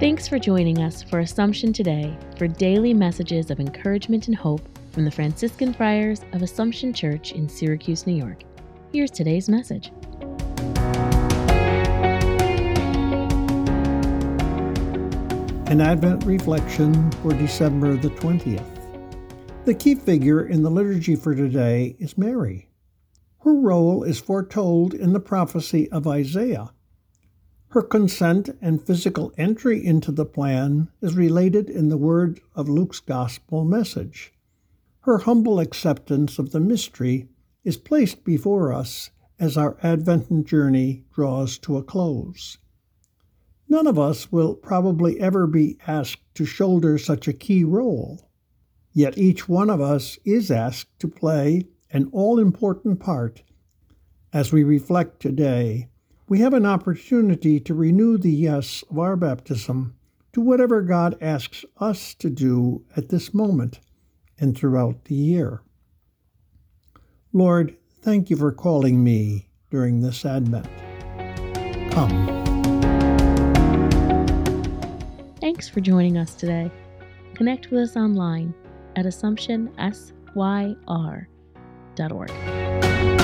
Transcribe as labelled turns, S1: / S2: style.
S1: for joining us for Assumption Today for daily messages of encouragement and hope from the Franciscan Friars of Assumption Church in Syracuse, New York. Here's today's message.
S2: An Advent reflection for December the 20th. The key figure in the liturgy for today is Mary. Her role is foretold in the prophecy of Isaiah. Her consent and physical entry into the plan is related in the word of Luke's gospel message. Her humble acceptance of the mystery is placed before us as our Advent journey draws to a close. None of us will probably ever be asked to shoulder such a key role. Yet each one of us is asked to play an all important part. As we reflect today, we have an opportunity to renew the yes of our baptism to whatever God asks us to do at this moment and throughout the year. Lord, thank you for calling me during this Advent. Come.
S1: Thanks for joining us today. Connect with us online at AssumptionSYR.org.